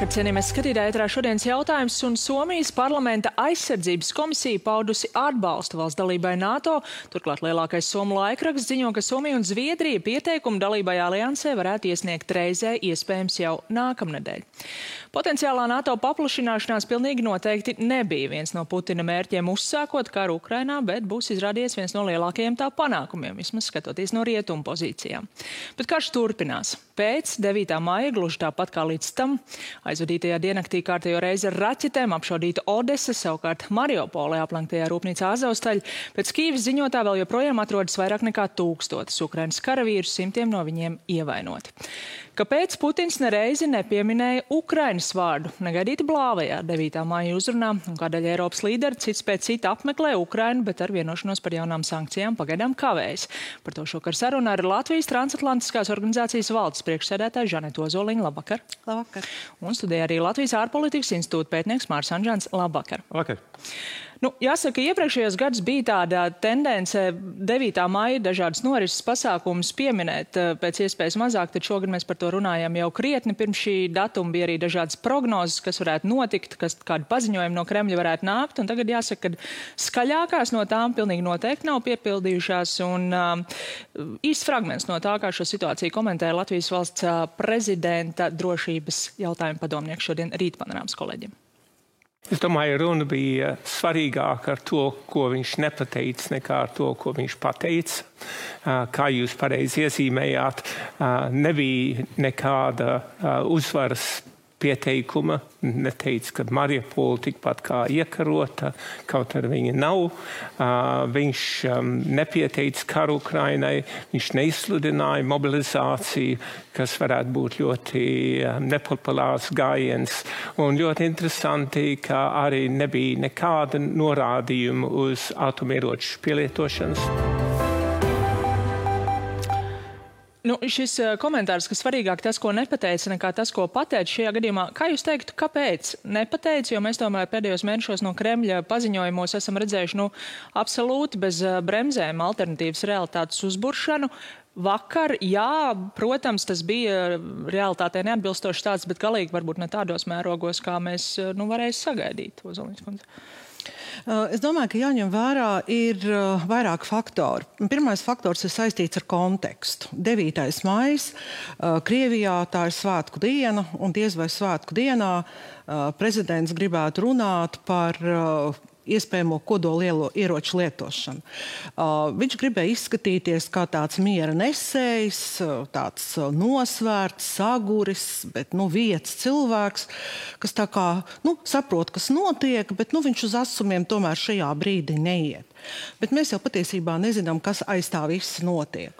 Labvakar, cienījamies skatītāji, ētrā šodienas jautājums, un Somijas parlamenta aizsardzības komisija paudusi atbalstu valsts dalībai NATO. Turklāt lielākais Somu laikraksts ziņo, ka Somija un Zviedrija pieteikumu dalībai aliansē varētu iesniegt reizē, iespējams jau nākamnedēļ. Potenciālā NATO paplašināšanās pilnīgi noteikti nebija viens no Putina mērķiem uzsākot karu Ukrainā, bet būs izrādījies viens no lielākajiem tā panākumiem, vismaz skatoties no rietumu pozīcijām. Bet karš turpinās. Pēc 9. māja gluži tāpat kā līdz tam Aizvadītajā diennaktī kārtējo reizi ar raķetēm apšaudīta Odesa, savukārt Mariupolē aplenktajā rūpnīcā Azovstaļa. Pēc Kīvas ziņotā vēl joprojām atrodas vairāk nekā tūkstotis Ukrainas karavīrus, simtiem no viņiem ievainoti. Kāpēc Putins nereizi nepieminēja Ukrainas vārdu negaidīti blāvajā 9. māja uzrunā un kādēļ Eiropas līderi cits pēc cita apmeklē Ukrainu, bet ar vienošanos par jaunām sankcijām pagaidām kavējas? Par to šokar saruna ar Latvijas transatlantiskās organizācijas valdes priekšsēdētāju Žanetu Ozoliņu. Labvakar! Labvakar! Un studēja arī Latvijas ārpolitikas institūta pētnieks Mārs Anžāns. Labvakar! Labvakar. Nu, jāsaka, iepriekšējos gados bija tāda tendence 9. maija dažādas norises pasākumus pieminēt eh, pēc iespējas mazāk, tad šogad mēs par to runājam jau krietni. Pirms šī datuma bija arī dažādas prognozes, kas varētu notikt, kas kādi paziņojumi no Kremļa varētu nākt. Tagad jāsaka, ka skaļākās no tām pilnīgi noteikti nav piepildījušās. Un uh, īsts fragments no tā, kā šo situāciju komentēja Latvijas valsts uh, prezidenta drošības jautājumu padomnieks šodien rīt panorāmas kolēģiem. Es domāju, runa bija svarīgāka ar to, ko viņš nepateica, nekā ar to, ko viņš pateica. Kā jūs pareizi iezīmējāt, nebija nekāda uzvaras pieteikuma. Neteica, ka Mariupola tikpat kā iekarota, kaut arī viņa nav. Viņš um, nepieteica karu Ukrainai, viņš neizsludināja mobilizāciju, kas varētu būt ļoti um, nepopulārs gājiens. Un ļoti interesanti, ka arī nebija nekāda norādījuma uz atomieroču pielietošanas. Nu, šis komentārs, ka svarīgāk tas, ko nepateica, nekā tas, ko pateica šajā gadījumā, kā jūs teiktu, kāpēc nepateica? Jo mēs tomēr pēdējos mēnešos no Kremļa paziņojumos esam redzējuši nu, absolūti bez bremzēm alternatīvas realitātes uzburšanu. Vakar, jā, protams, tas bija realitātei neatbilstošs tāds, bet galīgi varbūt ne tādos mērogos, kā mēs nu, varējām sagaidīt. Ozoliņas kundze. Eh, es domāju, ka jāņem vērā ir eh, vairāk faktori. Pirmais faktors ir saistīts ar kontekstu. 9. maija eh, Krievijā tā ir svētku diena, un diez vai svētku dienā prezidents gribētu runāt par iespējamo kodolielo ieroču lietošanu. Uh, viņš gribēja izskatīties kā tāds miera nesējs, tāds nosvērts, saguris, bet nu, vietas cilvēks, kas kā, nu, saprot, kas notiek, bet nu, viņš uz asumiem tomēr šajā brīdī neiet. Bet mēs jau patiesībā nezinām, kas aiz tā viss notiek.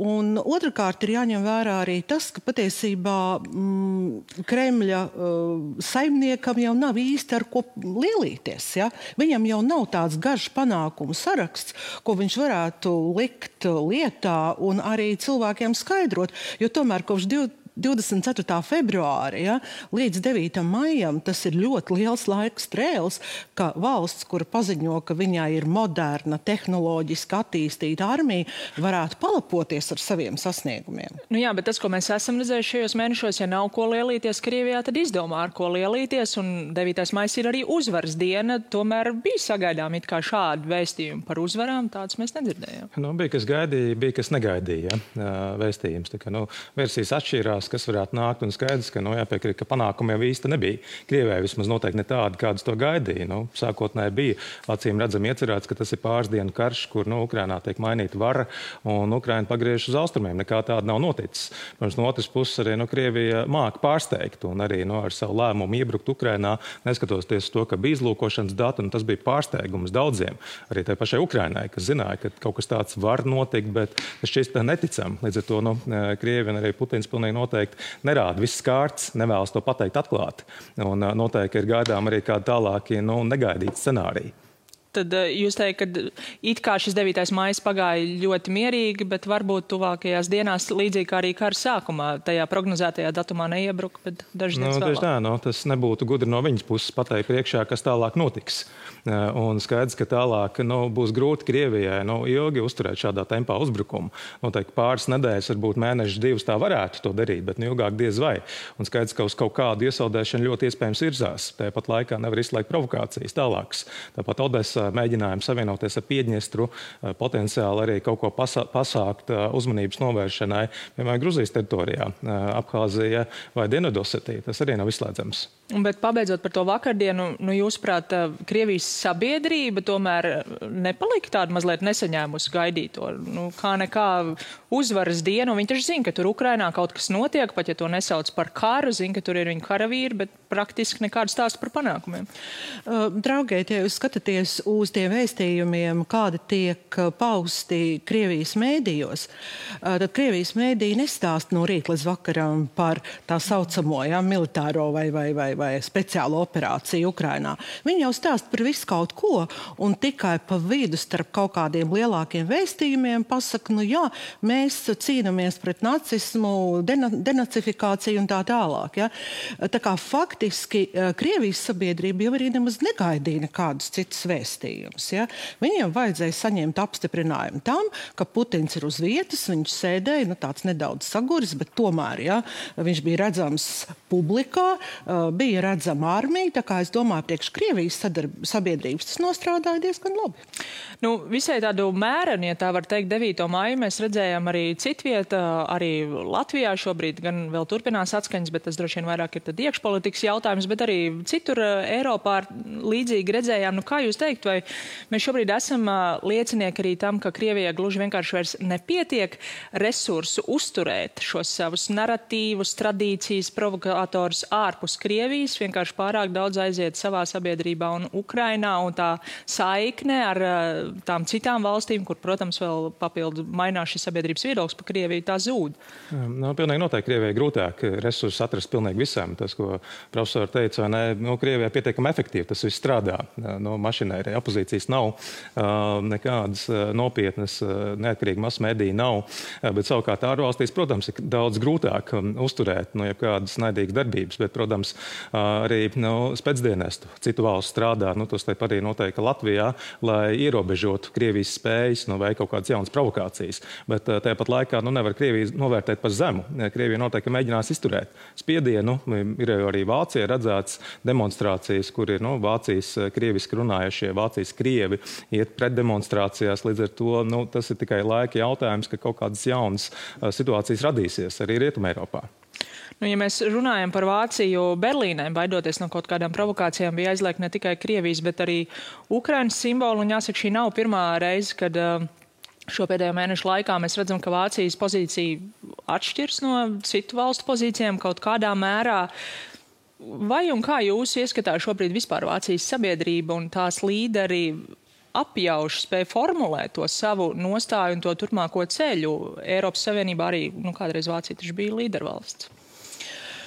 Un otrkārt, ir jāņem vērā arī tas, ka patiesībā mm, Kremļa uh, saimniekam jau nav īsti ar ko lielīties. Ja? Viņam jau nav tāds garš panākumu saraksts, ko viņš varētu likt lietā un arī cilvēkiem skaidrot. Jo tomēr kopš 20. 24. februāra ja, līdz 9. maijam tas ir ļoti liels laiks strēls, ka valsts, kura paziņo, ka viņai ir moderna, tehnoloģiski attīstīta armija, varētu palapoties ar saviem sasniegumiem. Nu jā, bet tas, ko mēs esam redzējuši šajos mēnešos, ja nav ko lielīties Krievijā, tad izdomā, ar ko lielīties. Un 9. maijs ir arī uzvaras diena. Tomēr bija sagaidām it kā šādi vēstījumi par uzvarām. Tādus mēs nedzirdējām. Nu, bija kas gaidīja, bija kas negaidīja ja, vēstījums. Tā kā, nu, versijas atšķīrās skatījās, kas varētu nākt. Un skaidrs, ka nu, jāpiekrīt, ka panākumi jau īsti nebija. Krievijai vismaz noteikti ne tādi, kādus to gaidīja. Nu, sākotnēji bija acīm redzami iecerēts, ka tas ir pāris dienu karš, kur nu, Ukrainā tiek mainīta vara un Ukraina pagriež uz austrumiem. Nekā tāda nav noticis. Protams, no otras puses arī nu, Krievija māca pārsteigt un arī nu, ar savu lēmumu iebrukt Ukrainā, neskatoties uz to, ka bija izlūkošanas dati, un tas bija pārsteigums daudziem. Arī tai pašai Ukrainai, kas zināja, ka kaut kas tāds var notikt, bet tas šķiet neticami. Līdz ar to nu, Krievija un arī Putins pilnīgi noteikti noteikti nerāda viss kārts, nevēlas to pateikt atklāti. Un noteikti ir gaidām arī kādi tālākie nu, negaidīti scenāriji. Tad eh, jūs teikt, ka it kā šis 9. maijs pagāja ļoti mierīgi, bet varbūt tuvākajās dienās, līdzīgi kā arī kara sākumā, tajā prognozētajā datumā neiebruka, bet dažas nu, dienas vēlāk. Tā, nu, tas nebūtu gudri no viņas puses pateikt priekšā, kas tālāk notiks. Eh, un skaidrs, ka tālāk nu, būs grūti Krievijai nu, ilgi uzturēt šādā tempā uzbrukumu. Noteikti pāris nedēļas, varbūt mēnešus, divus tā varētu to darīt, bet nu, ilgāk diez vai. Un skaidrs, ka uz kaut kādu iesaldēšanu ļoti iespējams virzās. Tāpat laikā nevar izslēgt provokācijas tālākas. Tāpat Odessa mēģinājumi savienoties ar Piedņestru, potenciāli arī kaut ko pasā, pasākt uzmanības novēršanai, piemēram, Gruzijas teritorijā, Abhāzija vai Dienvidosetija. Tas arī nav izslēdzams. Bet pabeidzot par to vakardienu, nu, jūsuprāt, Krievijas sabiedrība tomēr nepalika tāda mazliet nesaņēmusi gaidīto. Nu, kā nekā uzvaras dienu, viņi taču zina, ka tur Ukrainā kaut kas notiek, pat ja to nesauc par karu, zina, ka tur ir viņa karavīri, bet praktiski nekādu stāstu par panākumiem. Uh, draugiet, ja jūs skatāties uz tiem vēstījumiem, kādi tiek pausti Krievijas mēdījos, uh, tad Krievijas mēdīji nestāst no rīta līdz vakaram par tā saucamo ja, militāro vai, vai, vai, vai speciālo operāciju Ukrainā. Viņi jau stāsta par visu kaut ko, un tikai pa vidu starp kaut kādiem lielākiem vēstījumiem pasaka, nu jā, mēs cīnāmies pret nacismu, dena, denacifikāciju un tā tālāk. Ja. Tā kā faktiski eh, Krievijas sabiedrība jau arī nemaz negaidīja nekādus citus vēstījumus. Ja. Viņiem vajadzēja saņemt apstiprinājumu tam, ka Putins ir uz vietas, viņš sēdēja, nu tāds nedaudz saguris, bet tomēr ja, viņš bija redzams publikā, bija redzama armija. Tā kā es domāju, priekš Krievijas sabiedrības tas nostrādāja diezgan labi. Nu, visai tādu mērenu, ja tā var teikt, 9. māju mēs redzējām arī citvietā, arī Latvijā šobrīd gan vēl turpinās atskaņas, bet tas droši vien vairāk ir iekšpolitikas jautājums, bet arī citur Eiropā līdzīgi redzējām. Nu, kā jūs teikt, vai mēs šobrīd esam liecinieki arī tam, ka Krievijai gluži vienkārši vairs nepietiek resursu uzturēt šos savus narratīvus, tradīcijas, provokātors ārpus Krievijas, vienkārši pārāk daudz aiziet savā sabiedrībā un Ukrainā, un tā saikne ar tām citām valstīm, kur, protams, vēl papildu mainās šis sabiedrības viedoklis par Krieviju, tā zūd. Nu, pilnīgi noteikti Krievijai grūtāk resursus atrast pilnīgi visam. Tas, ko profesori teica, ne, nu, Krievijai pietiekami efektīvi tas viss strādā. No mašinērija opozīcijas nav, nekādas nopietnas neatkarīgas masu mediju nav. Bet savukārt ārvalstīs, protams, ir daudz grūtāk uzturēt nu, jebkādas naidīgas darbības. Bet, protams, arī nu, spēcdienestu citu valstu strādā. Nu, tos arī noteikti Latvijā, lai ierobežotu Krievijas spējas nu, veikt kaut kādas jaunas provokācijas. Bet tāpat laikā nu, nevar Krieviju novērtēt par zemu. Krievija noteikti mēģinās izturēt spiedienu. Ir arī Vācijā redzēts demonstrācijas, kur ir nu, Vācijas krieviski runājušie, Vācijas krievi iet pret demonstrācijās. Līdz ar to nu, tas ir tikai laika jautājums, ka kaut kādas jaunas situācijas radīsies arī Rietumē Eiropā. Nu, ja mēs runājam par Vāciju, Berlīnē, baidoties no kaut kādām provokācijām, bija aizliegta ne tikai Krievijas, bet arī Ukrainas simbolu. Un jāsaka, šī nav pirmā reize, kad uh, Šo pēdējo mēnešu laikā mēs redzam, ka Vācijas pozīcija atšķiras no citu valstu pozīcijām kaut kādā mērā. Vai un kā jūs ieskatāt šobrīd vispār Vācijas sabiedrība un tās līderi apjauš, spēj formulēt to savu nostāju un to turpmāko ceļu? Eiropas Savienībā arī nu, kādreiz Vācija bija līdervalsts.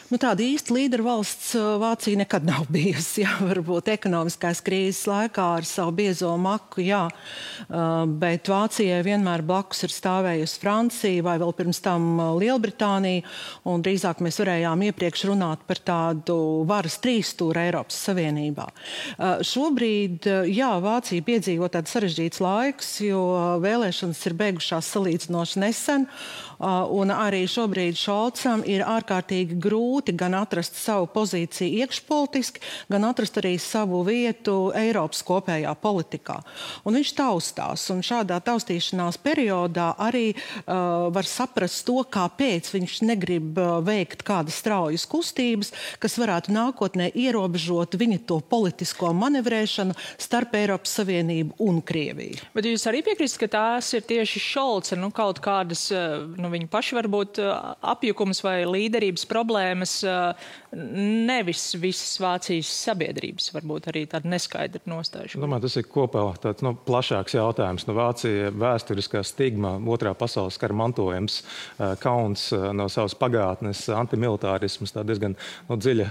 Nu, tāda īsta līdervalsts Vācija nekad nav bijusi. Jā, varbūt ekonomiskās krīzes laikā ar savu biezo maku, jā, bet Vācijai vienmēr blakus ir stāvējusi Francija vai vēl pirms tam Lielbritānija. Drīzāk mēs varējām iepriekš runāt par tādu varas trīsstūru Eiropas Savienībā. Šobrīd, jā, Vācija piedzīvo tādu sarežģīts laiks, jo vēlēšanas ir beigušās salīdzinoši nesen. Un arī šobrīd Šolcam ir ārkārtīgi grūti gan atrast savu pozīciju iekšpolitiski, gan atrast arī savu vietu Eiropas kopējā politikā. Un viņš taustās, un šādā taustīšanās periodā arī uh, var saprast to, kāpēc viņš negrib uh, veikt kādas straujas kustības, kas varētu nākotnē ierobežot viņa to politisko manevrēšanu starp Eiropas Savienību un Krieviju. Bet jūs arī piekrītat, ka tās ir tieši Šolca nu, kaut kādas nu, viņi paši varbūt apjukums vai līderības problēmas nevis visas Vācijas sabiedrības, varbūt arī tāda neskaidra nostāja. Domāju, tas ir kopā tāds nu, plašāks jautājums. Nu, Vācija vēsturiskā stigma, otrā pasaules kara mantojums, kauns no savas pagātnes, antimilitārisms, tā diezgan nu, dziļa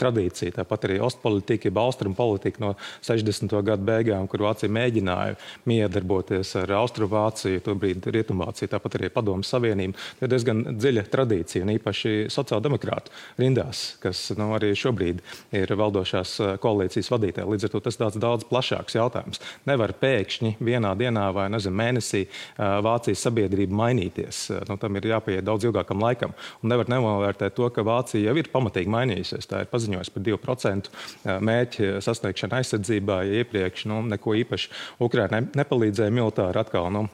tradīcija. Tāpat arī ostpolitika, austrumu politika no 60. gadu beigām, kur Vācija mēģināja miedarboties ar Austrumvāciju, tobrīd Rietumvāciju, tāpat arī Padomu Savienību. Tā ir diezgan dziļa tradīcija, un īpaši sociāldemokrātu rindās, kas nu, arī šobrīd ir valdošās koalīcijas vadītāji. Līdz ar to tas tāds daudz plašāks jautājums. Nevar pēkšņi vienā dienā vai nezinu, mēnesī Vācijas sabiedrība mainīties. Nu, tam ir jāpieiet daudz ilgākam laikam. Un nevar nenovērtēt to, ka Vācija jau ir pamatīgi mainījusies. Tā ir paziņojusi par 2% mērķi sasniegšanu aizsardzībā, ja iepriekš nu, neko īpaši Ukrainai nepalīdzēja militāri. Atkal nu,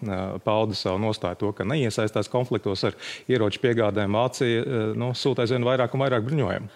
pauda savu nostāju to, ka neiesaistās konfliktos ar ieroču piegādēm. Vācija nu, sūta aizvien vairāk un vairāk bruņojumu.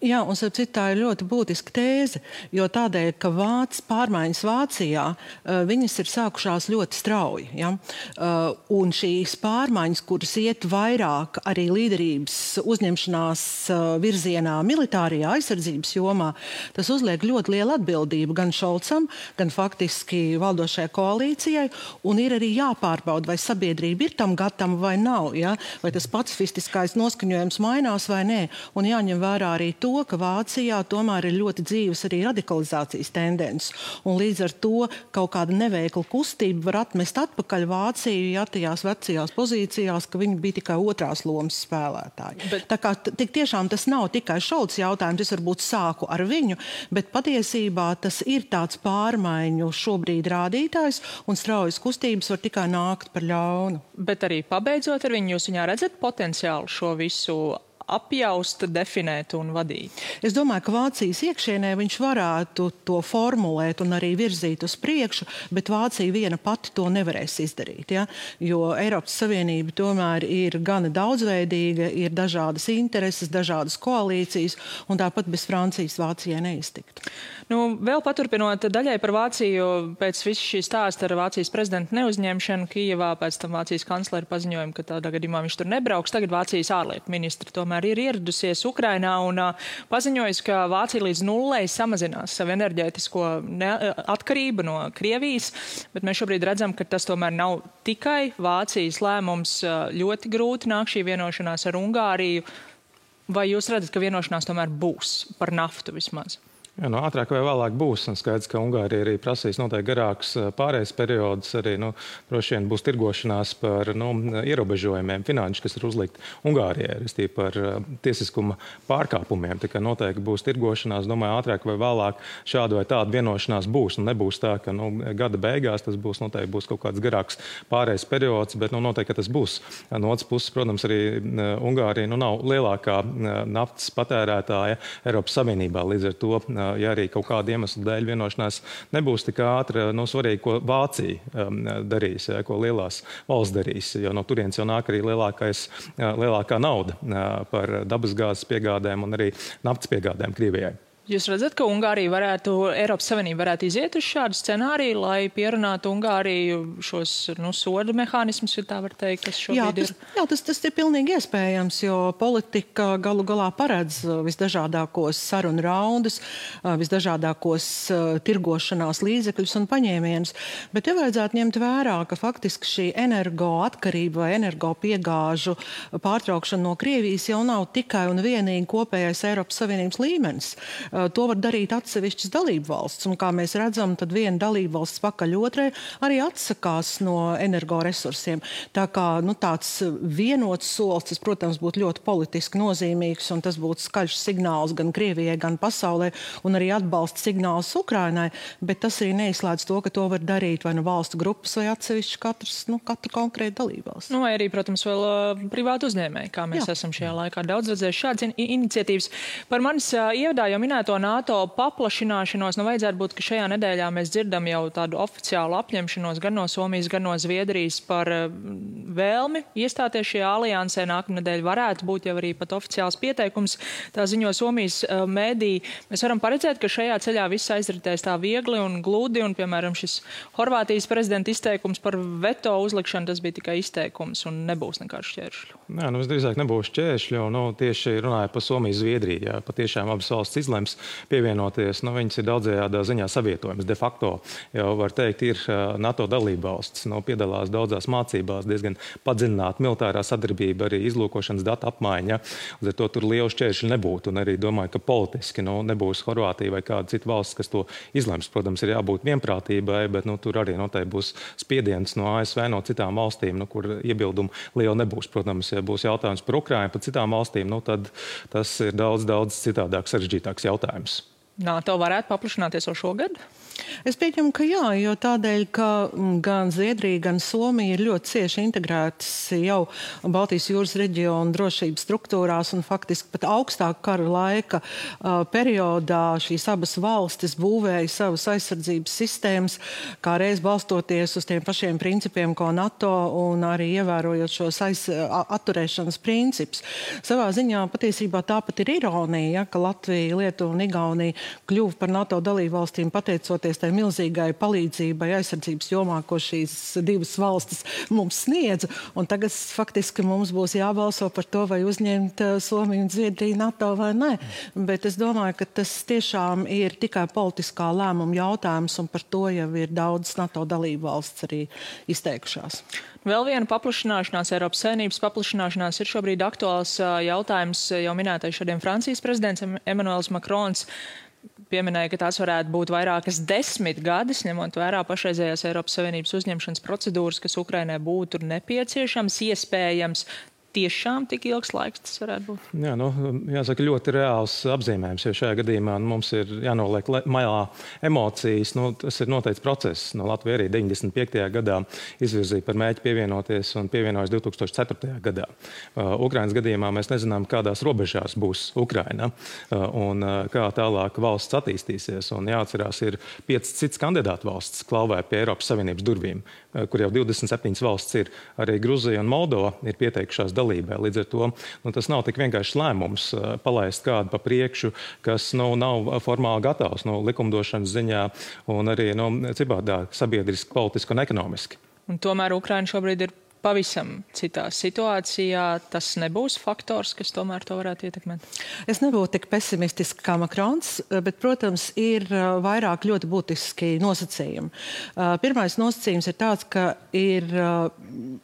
Jā, un tā ir ļoti būtiska tēze, jo tādēļ, ka vāc, pārmaiņas Vācijā viņas ir sākušās ļoti strauji. Ja? Un šīs pārmaiņas, kuras iet vairāk arī līderības uzņemšanās virzienā militārajā aizsardzības jomā, tas uzliek ļoti lielu atbildību gan Šolcam, gan faktiski valdošajai koalīcijai, un ir arī jāpārbauda, vai sabiedrība ir tam gatava vai nav, ja? vai tas pacifistiskais noskaņojums mainās vai nē, un jāņem vērā arī to, ka Vācijā tomēr ir ļoti dzīves arī radikalizācijas tendences. Un līdz ar to kaut kāda neveikla kustība var atmest atpakaļ Vāciju, ja tajās vecajās pozīcijās, ka viņi bija tikai otrās lomas spēlētāji. Bet... Tā kā tik tiešām tas nav tikai šauts jautājums, es varbūt sāku ar viņu, bet patiesībā tas ir tāds pārmaiņu šobrīd rādītājs, un straujas kustības var tikai nākt par ļaunu. Bet arī pabeidzot ar viņu, jūs viņā redzat potenciālu šo visu apjaust, definēt un vadīt? Es domāju, ka Vācijas iekšienē viņš varētu to formulēt un arī virzīt uz priekšu, bet Vācija viena pati to nevarēs izdarīt. Ja? Jo Eiropas Savienība tomēr ir gana daudzveidīga, ir dažādas intereses, dažādas koalīcijas, un tāpat bez Francijas Vācijai neiztikt. Nu, vēl paturpinot daļai par Vāciju, pēc visu šī stāsta ar Vācijas prezidenta neuzņemšanu Kijevā, pēc tam Vācijas kanclera paziņojumu, ka tādā gadījumā viņš tur nebrauks. Tagad Vācijas ārlietu ministra tomēr ir ieradusies Ukrainā un paziņojusi, ka Vācija līdz nullei samazinās savu enerģētisko atkarību no Krievijas, bet mēs šobrīd redzam, ka tas tomēr nav tikai Vācijas lēmums. Ļoti grūti nāk šī vienošanās ar Ungāriju. Vai jūs redzat, ka vienošanās tomēr būs par naftu vismaz? Jā, no ātrāk vai vēlāk būs. Un skaidrs, ka Ungārija arī prasīs noteikti garāks pārējais periods. Arī nu, droši vien būs tirgošanās par nu, ierobežojumiem finanšu, kas ir uzlikti Ungārijai, restīvi par tiesiskuma pārkāpumiem. Tā kā noteikti būs tirgošanās. Domāju, ātrāk vai vēlāk šāda vai tāda vienošanās būs. Un nebūs tā, ka nu, gada beigās tas būs, noteikti būs kaut kāds garāks pārējais periods, bet nu, noteikti tas būs. No otras puses, protams, arī Ungārija nu, nav lielākā naftas patērētāja Eiropas Savienībā. Līdz ar to ja arī kaut kāda iemesla dēļ vienošanās nebūs tik ātra, nu, svarīgi, ko Vācija um, darīs, ja, ko lielās valsts darīs. Jo no turienes jau nāk arī lielākais, lielākā nauda par dabasgāzes piegādēm un arī naftas piegādēm Krievijai. Jūs redzat, ka Ungārija varētu, Eiropas Savienība varētu iziet uz šādu scenāriju, lai pierunātu Ungāriju šos nu, soda mehānismus, ja tā var teikt, kas šobrīd jā, tas, ir? Jā, tas, tas ir pilnīgi iespējams, jo politika galu galā paredz uh, visdažādākos sarunu raundus, uh, visdažādākos uh, tirgošanās līdzekļus un paņēmienus. Bet te vajadzētu ņemt vērā, ka faktiski šī energo atkarība vai energo piegāžu pārtraukšana no Krievijas jau nav tikai un vienīgi kopējais Eiropas Savienības līmenis. Eh, to var darīt atsevišķas dalību valsts. Un, kā mēs redzam, tad viena dalību valsts pakaļ otrai arī atsakās no energoresursiem. Tā kā nu, tāds vienots solis, tas, protams, būtu ļoti politiski nozīmīgs, un tas būtu skaļš signāls gan Krievijai, gan pasaulē, un arī atbalsta signāls Ukrainai, bet tas arī neizslēdz to, ka to var darīt vai nu valstu grupas vai atsevišķi katrs, nu, katra konkrēta dalībvalsts. Nu, vai arī, protams, vēl uh, privāti uzņēmēji, kā mēs Jā. esam šajā laikā daudz redzējuši šādas in iniciatīvas. Par manis uh, ievadā jau minēt minēto NATO paplašināšanos, nu vajadzētu būt, ka šajā nedēļā mēs dzirdam jau tādu oficiālu apņemšanos gan no Somijas, gan no Zviedrijas par uh, vēlmi iestāties šajā aliansē. Nākamnedēļ varētu būt jau arī pat oficiāls pieteikums. Tā ziņo Somijas uh, mēdī. Mēs varam paredzēt, ka šajā ceļā viss aizritēs tā viegli un gludi, un, piemēram, šis Horvātijas prezidenta izteikums par veto uzlikšanu, tas bija tikai izteikums un nebūs nekādu šķēršļu. Nē, nu, visdrīzāk nebūs šķēršļu. Nu, tieši runāja par Somiju, Zviedriju. Jā, patiešām abas valsts izlems pievienoties. Nu, viņas ir daudzējādā ziņā savietojamas. De facto jau var teikt, ir NATO dalība valsts. Nu, piedalās daudzās mācībās, diezgan padziļināta militārā sadarbība, arī izlūkošanas datu apmaiņa. Līdz ar to tur liela šķēršļa nebūtu. Un arī domāju, ka politiski nu, nebūs Horvātija vai kāda cita valsts, kas to izlems. Protams, ir jābūt vienprātībai, bet nu, tur arī noteikti būs spiediens no ASV, no citām valstīm, nu, kur iebildumu liela nebūs. Protams, ja būs jautājums par Ukrajinu, par citām valstīm, nu, tad tas ir daudz, daudz citādāks, sarežģītāks jautājums. times. NATO varētu paplašināties jau šogad? Es pieņemu, ka jā, jo tādēļ, ka mm, gan Zviedrija, gan Somija ir ļoti cieši integrētas jau Baltijas jūras reģiona drošības struktūrās un faktiski pat augstāk kara laika uh, periodā šīs abas valstis būvēja savas aizsardzības sistēmas, kā reiz balstoties uz tiem pašiem principiem, ko NATO un arī ievērojot šos aiz, atturēšanas principus. Savā ziņā patiesībā tāpat ir ironija, ja, ka Latvija, Lietuva un Igaunija kļuva par NATO dalību valstīm pateicoties tai milzīgai palīdzībai aizsardzības jomā, ko šīs divas valstis mums sniedza. Un tagad faktiski mums būs jābalso par to, vai uzņemt uh, Somiju un Zviedriju NATO vai nē. Bet es domāju, ka tas tiešām ir tikai politiskā lēmuma jautājums, un par to jau ir daudz NATO dalību valsts arī izteikušās. Vēl viena paplašināšanās, Eiropas Savienības paplašināšanās ir šobrīd aktuāls jautājums jau minētais šodien Francijas prezidents Emmanuels Macrons pieminēja, ka tās varētu būt vairākas desmit gadus, ņemot vērā pašreizējās Eiropas Savienības uzņemšanas procedūras, kas Ukrainai būtu nepieciešams, iespējams tiešām tik ilgs laiks tas varētu būt? Jā, nu, jāsaka, ļoti reāls apzīmējums, jo šajā gadījumā nu, mums ir jānoliek mailā emocijas. Nu, tas ir noteikts process. Nu, Latvija arī 95. gadā izvirzīja par mēģi pievienoties un pievienojas 2004. gadā. Uh, Ukrainas gadījumā mēs nezinām, kādās robežās būs Ukraina uh, un uh, kā tālāk valsts attīstīsies. Un jāatcerās, ir piecas citas kandidātu valsts klauvē pie Eiropas Savienības durvīm, uh, kur jau 27 valsts ir. Arī Gruzija un Moldova ir pieteikušās dalībai. Līdz ar to nu, tas nav tik vienkāršs lēmums uh, palaist kādu pa priekšu, kas nu, nav formāli gatavs nu, likumdošanas ziņā un arī nu, citādāk sabiedriski, politiski un ekonomiski. Un tomēr Ukraina šobrīd ir pavisam citā situācijā, tas nebūs faktors, kas tomēr to varētu ietekmēt? Es nebūtu tik pesimistiski kā Makrons, bet, protams, ir vairāk ļoti būtiski nosacījumi. Pirmais nosacījums ir tāds, ka ir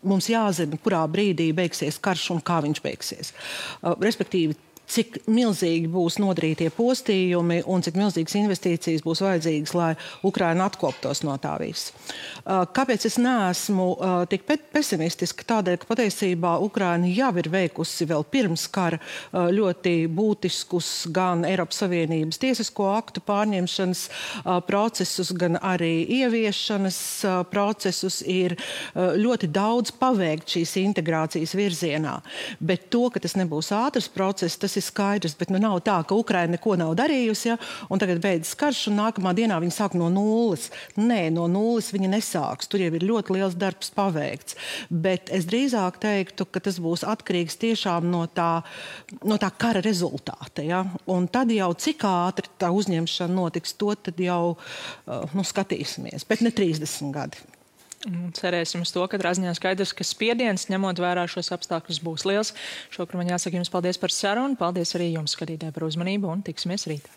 mums jāzina, kurā brīdī beigsies karš un kā viņš beigsies. Respektīvi, cik milzīgi būs nodarītie postījumi un cik milzīgas investīcijas būs vajadzīgas, lai Ukraina atkoptos no tā visa. Uh, kāpēc es neesmu uh, tik pesimistiska? Tādēļ, ka patiesībā Ukraina jau ir veikusi vēl pirms kara uh, ļoti būtiskus gan Eiropas Savienības tiesisko aktu pārņemšanas procesus, gan arī ieviešanas procesus. Ir ļoti daudz paveikt šīs integrācijas virzienā. Bet to, ka tas nebūs ātrs process, tas ir skaidrs, bet nu, nav tā, ka Ukraina neko nav darījusi, ja, un tagad beidzas karš, un nākamā dienā viņi sāk no nulles. Nē, no nulles viņi nesāks. Tur jau ir ļoti liels darbs paveikts. Bet es drīzāk teiktu, ka tas būs atkarīgs tiešām no tā, no tā kara rezultāta. Ja? Un tad jau cik ātri tā uzņemšana notiks, to jau uh, nu, skatīsimies. Bet ne 30 gadi. Cerēsim uz to, ka Razņā skaidrs, ka spiediens, ņemot vērā šos apstākļus, būs liels. Šobrīd man jāsaka jums paldies par sarunu, paldies arī jums, skatītāji, par uzmanību un tiksimies rīt.